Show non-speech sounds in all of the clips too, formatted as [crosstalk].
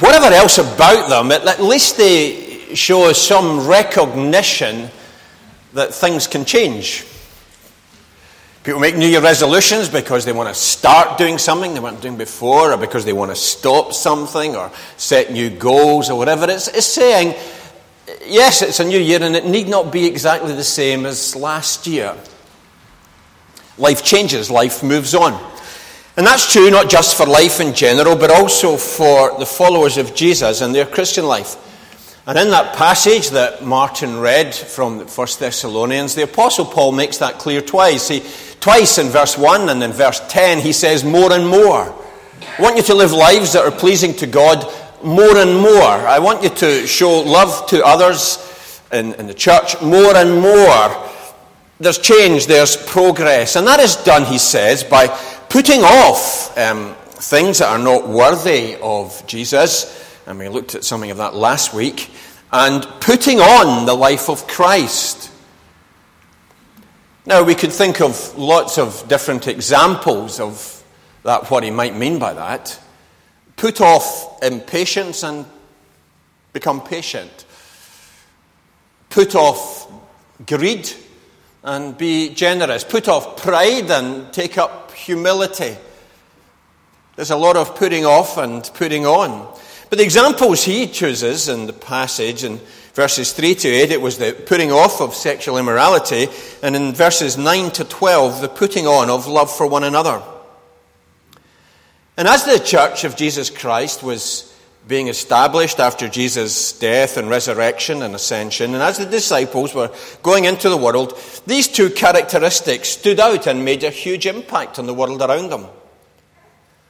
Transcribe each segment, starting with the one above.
whatever else about them, at least they show some recognition that things can change. People make New Year resolutions because they want to start doing something they weren't doing before, or because they want to stop something, or set new goals, or whatever. It's, it's saying, yes, it's a new year, and it need not be exactly the same as last year. Life changes, life moves on. And that's true not just for life in general, but also for the followers of Jesus and their Christian life. And in that passage that Martin read from 1 Thessalonians, the Apostle Paul makes that clear twice. He, twice in verse 1 and in verse 10, he says, More and more. I want you to live lives that are pleasing to God more and more. I want you to show love to others in, in the church more and more. There's change, there's progress. And that is done, he says, by putting off um, things that are not worthy of Jesus and we looked at something of that last week, and putting on the life of Christ. Now, we could think of lots of different examples of that, what he might mean by that. Put off impatience and become patient. Put off greed and be generous. Put off pride and take up humility. There's a lot of putting off and putting on. But the examples he chooses in the passage in verses 3 to 8, it was the putting off of sexual immorality, and in verses 9 to 12, the putting on of love for one another. And as the church of Jesus Christ was being established after Jesus' death and resurrection and ascension, and as the disciples were going into the world, these two characteristics stood out and made a huge impact on the world around them.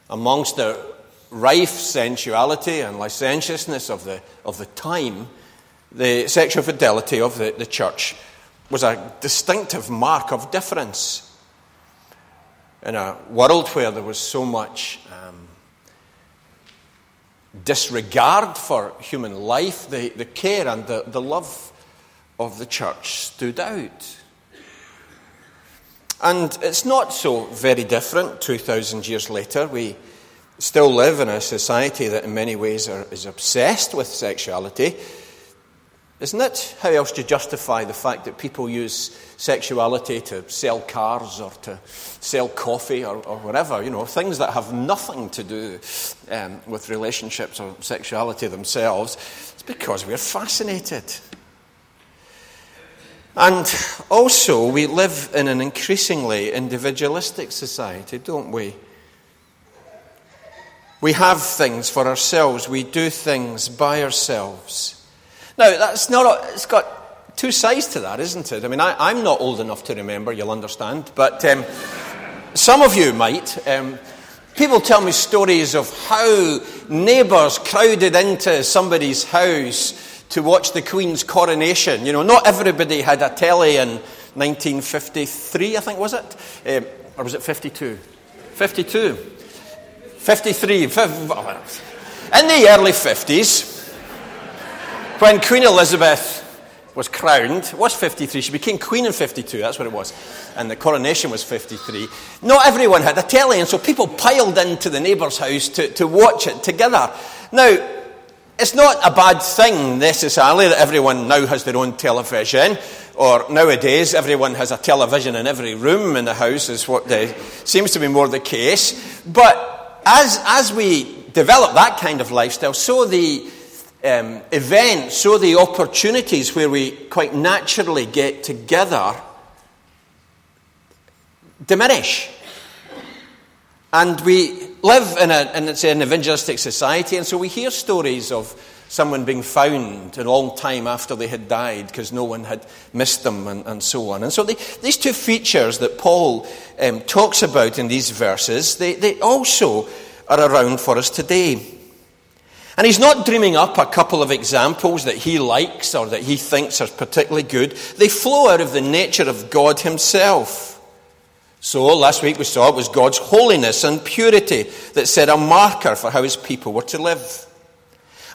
Amongst the rife sensuality and licentiousness of the, of the time, the sexual fidelity of the, the church was a distinctive mark of difference. In a world where there was so much um, disregard for human life, the, the care and the, the love of the church stood out. And it's not so very different 2,000 years later. We still live in a society that in many ways are, is obsessed with sexuality. Isn't it? How else do you justify the fact that people use sexuality to sell cars or to sell coffee or, or whatever? You know, things that have nothing to do um, with relationships or sexuality themselves. It's because we're fascinated. And also, we live in an increasingly individualistic society, don't we? We have things for ourselves. We do things by ourselves. Now, that's not, a, it's got two sides to that, isn't it? I mean, I, am not old enough to remember, you'll understand, but um, some of you might. Um, people tell me stories of how neighbours crowded into somebody's house to watch the Queen's coronation. You know, not everybody had a telly in 1953, I think, was it? Um, or was it 52? 52. 53, in the early 50s, when Queen Elizabeth was crowned, was 53, she became Queen in 52, that's what it was, and the coronation was 53. Not everyone had a telly, and so people piled into the neighbour's house to, to watch it together. Now, it's not a bad thing necessarily that everyone now has their own television, or nowadays everyone has a television in every room in the house, is what the, seems to be more the case. But as, as we develop that kind of lifestyle, so the um, events, so the opportunities where we quite naturally get together diminish. And we live in, a, in an evangelistic society, and so we hear stories of someone being found a long time after they had died because no one had missed them and, and so on. And so these two features that Paul um, talks about in these verses, they, they also are around for us today. And he's not dreaming up a couple of examples that he likes or that he thinks are particularly good. They flow out of the nature of God himself. So, last week we saw it was God's holiness and purity that set a marker for how his people were to live.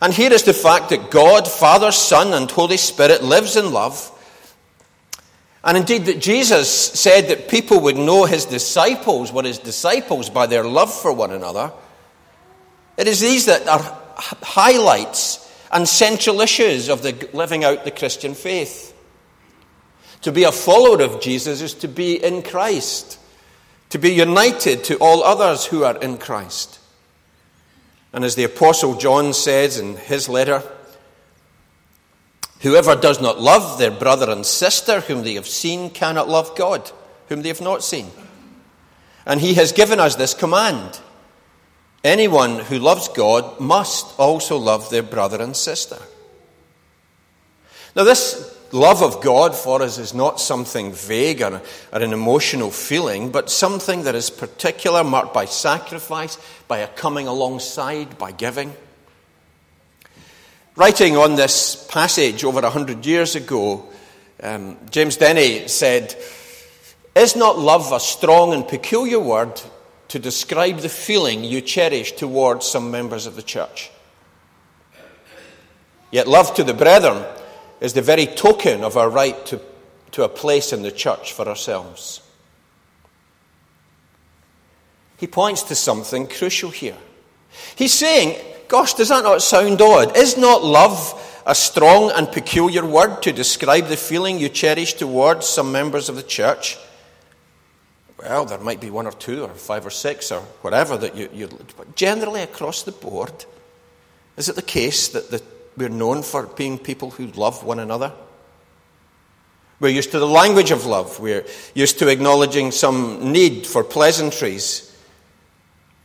And here is the fact that God, Father, Son, and Holy Spirit lives in love and indeed, that Jesus said that people would know his disciples were his disciples by their love for one another. It is these that are highlights and central issues of the living out the Christian faith. To be a follower of Jesus is to be in Christ, to be united to all others who are in Christ. And as the Apostle John says in his letter, whoever does not love their brother and sister whom they have seen cannot love God, whom they have not seen. And he has given us this command anyone who loves God must also love their brother and sister. Now, this love of God for us is not something vague or, or, an emotional feeling, but something that is particular, marked by sacrifice, by a coming alongside, by giving. Writing on this passage over a hundred years ago, um, James Denney said, Is not love a strong and peculiar word to describe the feeling you cherish towards some members of the church? Yet love to the brethren is the very token of our right to, to a place in the church for ourselves. He points to something crucial here. He's saying, Gosh, does that not sound odd? Is not love a strong and peculiar word to describe the feeling you cherish towards some members of the church? Well, there might be one or two, or five or six, or whatever that you, you but generally across the board, is it the case that the we're known for being people who love one another. We're used to the language of love. We're used to acknowledging some need for pleasantries.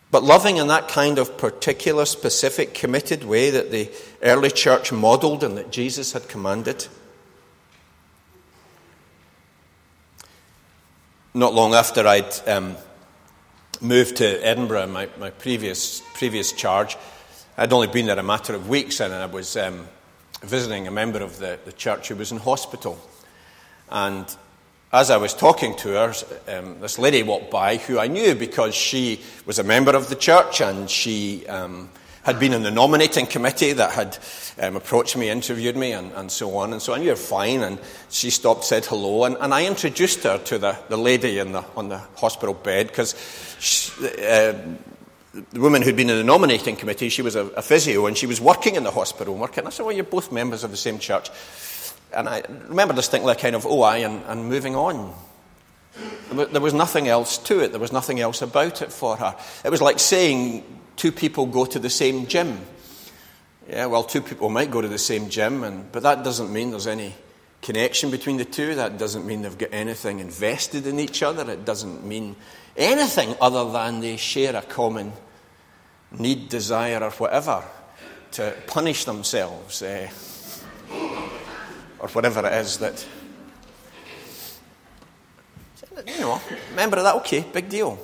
But loving in that kind of particular, specific, committed way that the early church modeled and that Jesus had commanded. Not long after I'd um, moved to Edinburgh, my, my previous, previous charge, I'd only been there a matter of weeks, and I was um, visiting a member of the, the church who was in hospital. And as I was talking to her, um, this lady walked by who I knew because she was a member of the church and she um, had been in the nominating committee that had um, approached me, interviewed me, and, and, so on. And so knew her fine. And she stopped, said hello, and, and I introduced her to the, the lady the, on the hospital bed because uh, the woman who'd been in the nominating committee, she was a, a physio and she was working in the hospital working. I said, Well, you're both members of the same church. And I remember distinctly kind of oh, I, and, and moving on. There was nothing else to it, there was nothing else about it for her. It was like saying two people go to the same gym. Yeah, well, two people might go to the same gym, and, but that doesn't mean there's any connection between the two. That doesn't mean they've got anything invested in each other. It doesn't mean anything other than they share a common need, desire, or whatever to punish themselves eh, or whatever it is that. You know, member of that, okay, big deal.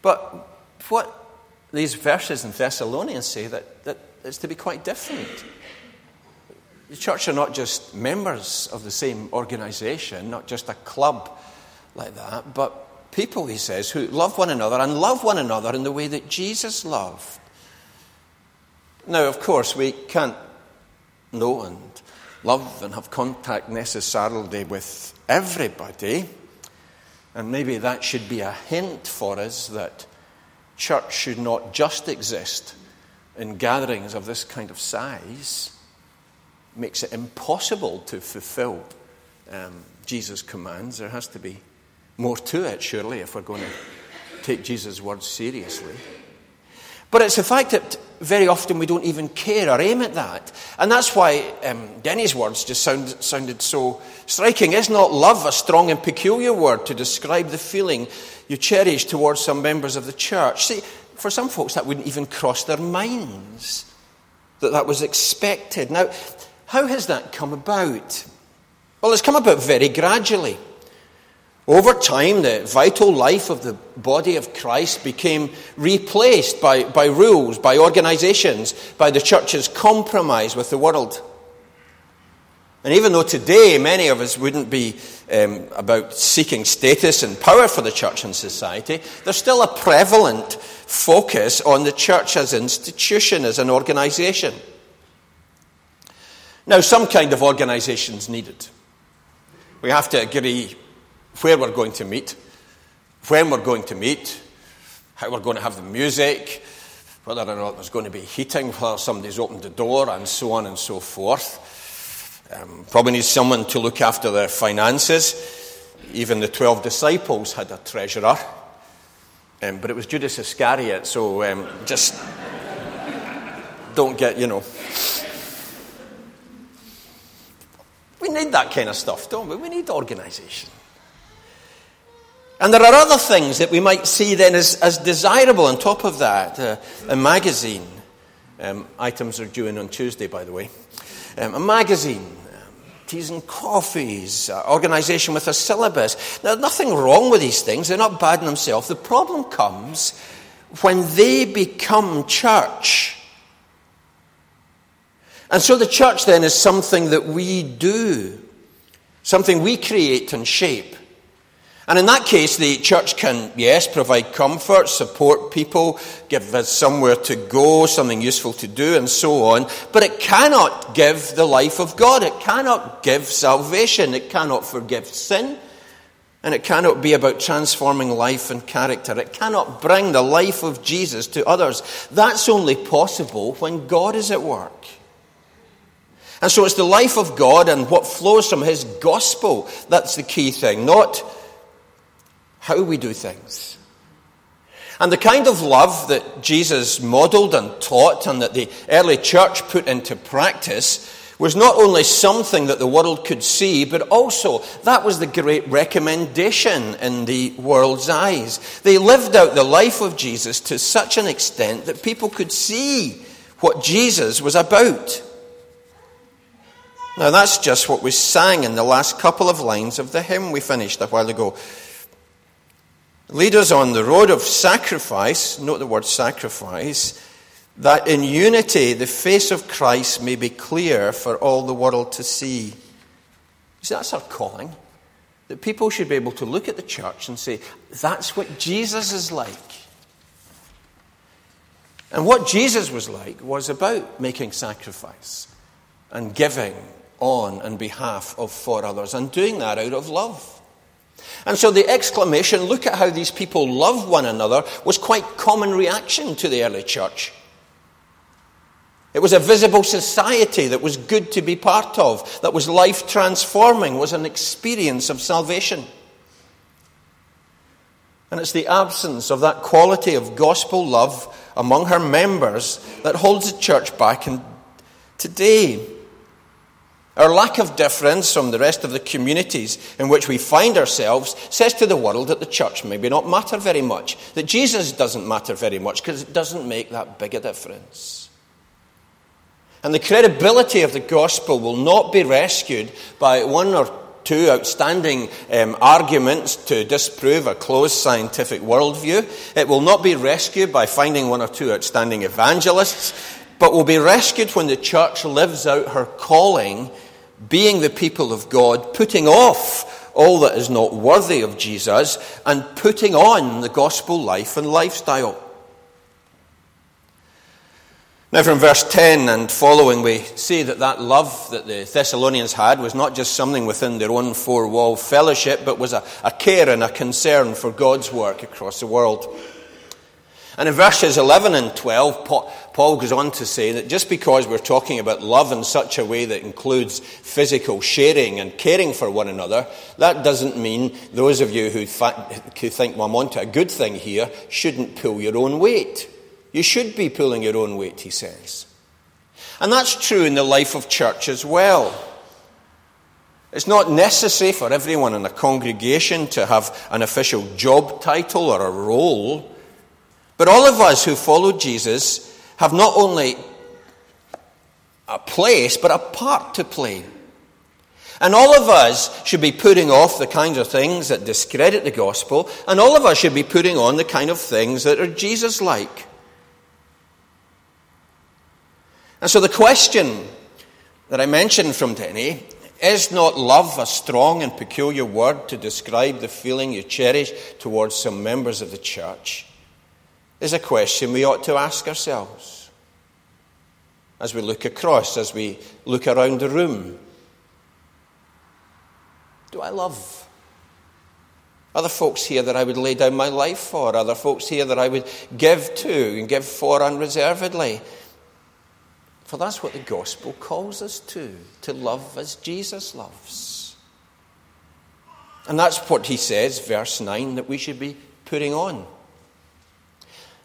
But what these verses in Thessalonians say that, that it's to be quite different. The church are not just members of the same organization, not just a club like that, but people, he says, who love one another and love one another in the way that Jesus loved. Now, of course, we can't know and love and have contact necessarily with everybody. And maybe that should be a hint for us that church should not just exist in gatherings of this kind of size. Makes it impossible to fulfill um, Jesus' commands. There has to be more to it, surely, if we're going to take Jesus' words seriously. But it's the fact that very often we don't even care or aim at that. And that's why um, Denney's words just sound, sounded so striking. Is not love a strong and peculiar word to describe the feeling you cherish towards some members of the church? See, for some folks, that wouldn't even cross their minds that that was expected. Now, how has that come about? Well, it's come about very gradually. Over time, the vital life of the body of Christ became replaced by, by rules, by organizations, by the church's compromise with the world. And even though today many of us wouldn't be um, about seeking status and power for the church and society, there's still a prevalent focus on the church as an institution, as an organization. Now, some kind of organization is needed. We have to agree where we're going to meet, when we're going to meet, how we're going to have the music, whether or not there's going to be heating, whether somebody's opened the door, and so on and so forth. Um, probably needs someone to look after their finances. Even the 12 disciples had a treasurer, um, but it was Judas Iscariot, so um, just don't get, you know. We need that kind of stuff, don't we? We need organisation. And there are other things that we might see then as, as desirable on top of that. Uh, a magazine. Um, items are due in on Tuesday, by the way. Um, a magazine. Um, teas and coffees. Uh, organisation with a syllabus. Now, nothing wrong with these things. They're not bad in themselves. The problem comes when they become church. And so the church then is something that we do, something we create and shape. And in that case, the church can, yes, provide comfort, support people, give us somewhere to go, something useful to do, and so on. But it cannot give the life of God. It cannot give salvation. It cannot forgive sin. And it cannot be about transforming life and character. It cannot bring the life of Jesus to others. That's only possible when God is at work. And so it's the life of God and what flows from His gospel that's the key thing, not how we do things. And the kind of love that Jesus modeled and taught and that the early church put into practice was not only something that the world could see, but also that was the great recommendation in the world's eyes. They lived out the life of Jesus to such an extent that people could see what Jesus was about. Now, that's just what we sang in the last couple of lines of the hymn we finished a while ago. Lead us on the road of sacrifice, note the word sacrifice, that in unity the face of Christ may be clear for all the world to see. See, that's our calling. That people should be able to look at the church and say, that's what Jesus is like. And what Jesus was like was about making sacrifice and giving on in behalf of for others and doing that out of love. And so the exclamation, look at how these people love one another, was quite common reaction to the early church. It was a visible society that was good to be part of, that was life transforming, was an experience of salvation. And it's the absence of that quality of gospel love among her members that holds the church back today. Our lack of difference from the rest of the communities in which we find ourselves says to the world that the church maybe not matter very much, that Jesus doesn't matter very much because it doesn't make that big a difference. And the credibility of the gospel will not be rescued by one or two outstanding um, arguments to disprove a closed scientific worldview. It will not be rescued by finding one or two outstanding evangelists but will be rescued when the church lives out her calling, being the people of God, putting off all that is not worthy of Jesus, and putting on the gospel life and lifestyle. Now, from verse 10 and following, we see that that love that the Thessalonians had was not just something within their own four wall fellowship, but was a, a care and a concern for God's work across the world. And in verses 11 and 12, Paul goes on to say that just because we're talking about love in such a way that includes physical sharing and caring for one another, that doesn't mean those of you who, think, well, I'm onto a good thing here, shouldn't pull your own weight. You should be pulling your own weight, he says. And that's true in the life of church as well. It's not necessary for everyone in a congregation to have an official job title or a role. But all of us who follow Jesus have not only a place, but a part to play. And all of us should be putting off the kinds of things that discredit the gospel, and all of us should be putting on the kind of things that are Jesus like. And so the question that I mentioned from Denney is not love a strong and peculiar word to describe the feeling you cherish towards some members of the church? Is a question we ought to ask ourselves as we look across, as we look around the room. Do I love? Other folks here that I would lay down my life for, other folks here that I would give to and give for unreservedly. For that's what the gospel calls us to, to love as Jesus loves. And that's what he says, verse 9, that we should be putting on.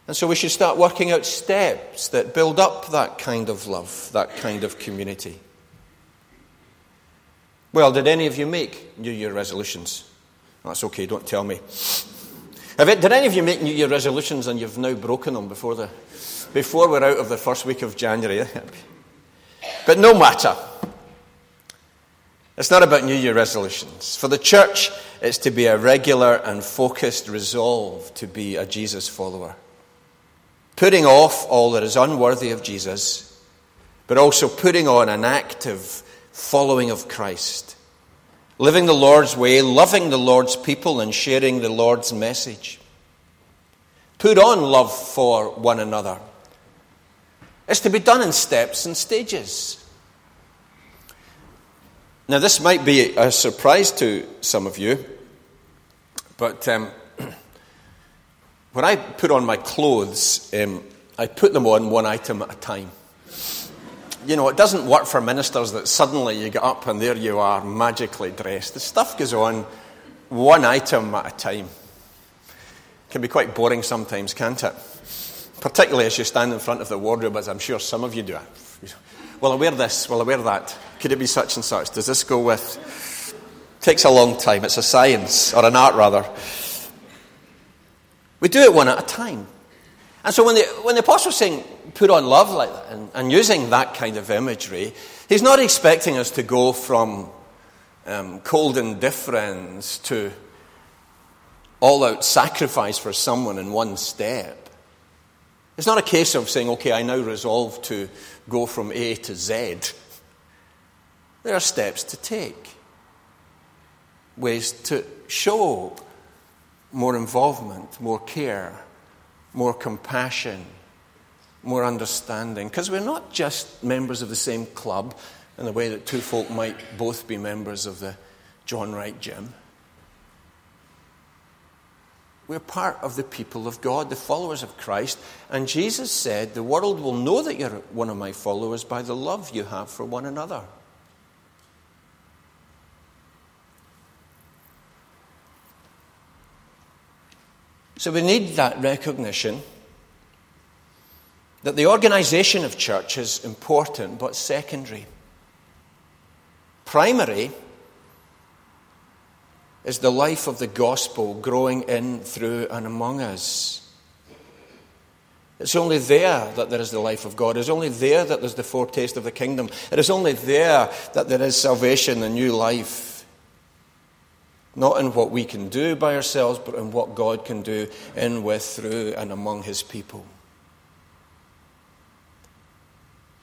And so we should start working out steps that build up that kind of love, that kind of community. Well, did any of you make New Year resolutions? That's okay, don't tell me. Did any of you make New Year resolutions and you've now broken them before, the, before we're out of the first week of January? [laughs] but no matter. It's not about New Year resolutions. For the church, it's to be a regular and focused resolve to be a Jesus follower putting off all that is unworthy of Jesus, but also putting on an active following of Christ, living the Lord's way, loving the Lord's people, and sharing the Lord's message. Put on love for one another. It's to be done in steps and stages. Now, this might be a surprise to some of you, but um, when I put on my clothes, um, I put them on one item at a time. You know, it doesn't work for ministers that suddenly you get up and there you are, magically dressed. The stuff goes on one item at a time. It can be quite boring sometimes, can't it? Particularly as you stand in front of the wardrobe, as I'm sure some of you do. Will I wear this? Will I wear that? Could it be such and such? Does this go with? It takes a long time. It's a science, or an art rather. We do it one at a time. And so when the, when the apostle's saying, put on love like that, and, and using that kind of imagery, he's not expecting us to go from um, cold indifference to all out sacrifice for someone in one step. It's not a case of saying, okay, I now resolve to go from A to Z. There are steps to take, ways to show more involvement, more care, more compassion, more understanding. Because we're not just members of the same club in the way that two folk might both be members of the John Wright Gym. We're part of the people of God, the followers of Christ. And Jesus said, The world will know that you're one of my followers by the love you have for one another. So we need that recognition that the organization of church is important but secondary. Primary is the life of the gospel growing in, through, and among us. It's only there that there is the life of God. It's only there that there's the foretaste of the kingdom. It is only there that there is salvation and new life. Not in what we can do by ourselves, but in what God can do in, with, through, and among His people.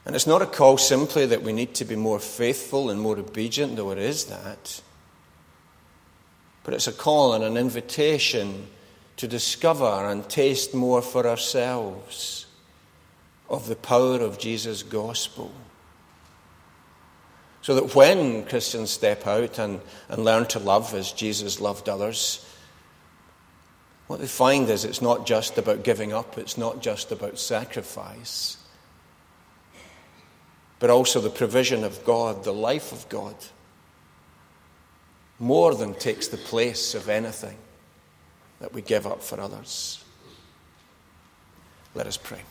And it's not a call simply that we need to be more faithful and more obedient, though it is that. But it's a call and an invitation to discover and taste more for ourselves of the power of Jesus' gospel. So that when Christians step out and, and learn to love as Jesus loved others, what they find is it's not just about giving up, it's not just about sacrifice, but also the provision of God, the life of God, more than takes the place of anything that we give up for others. Let us pray.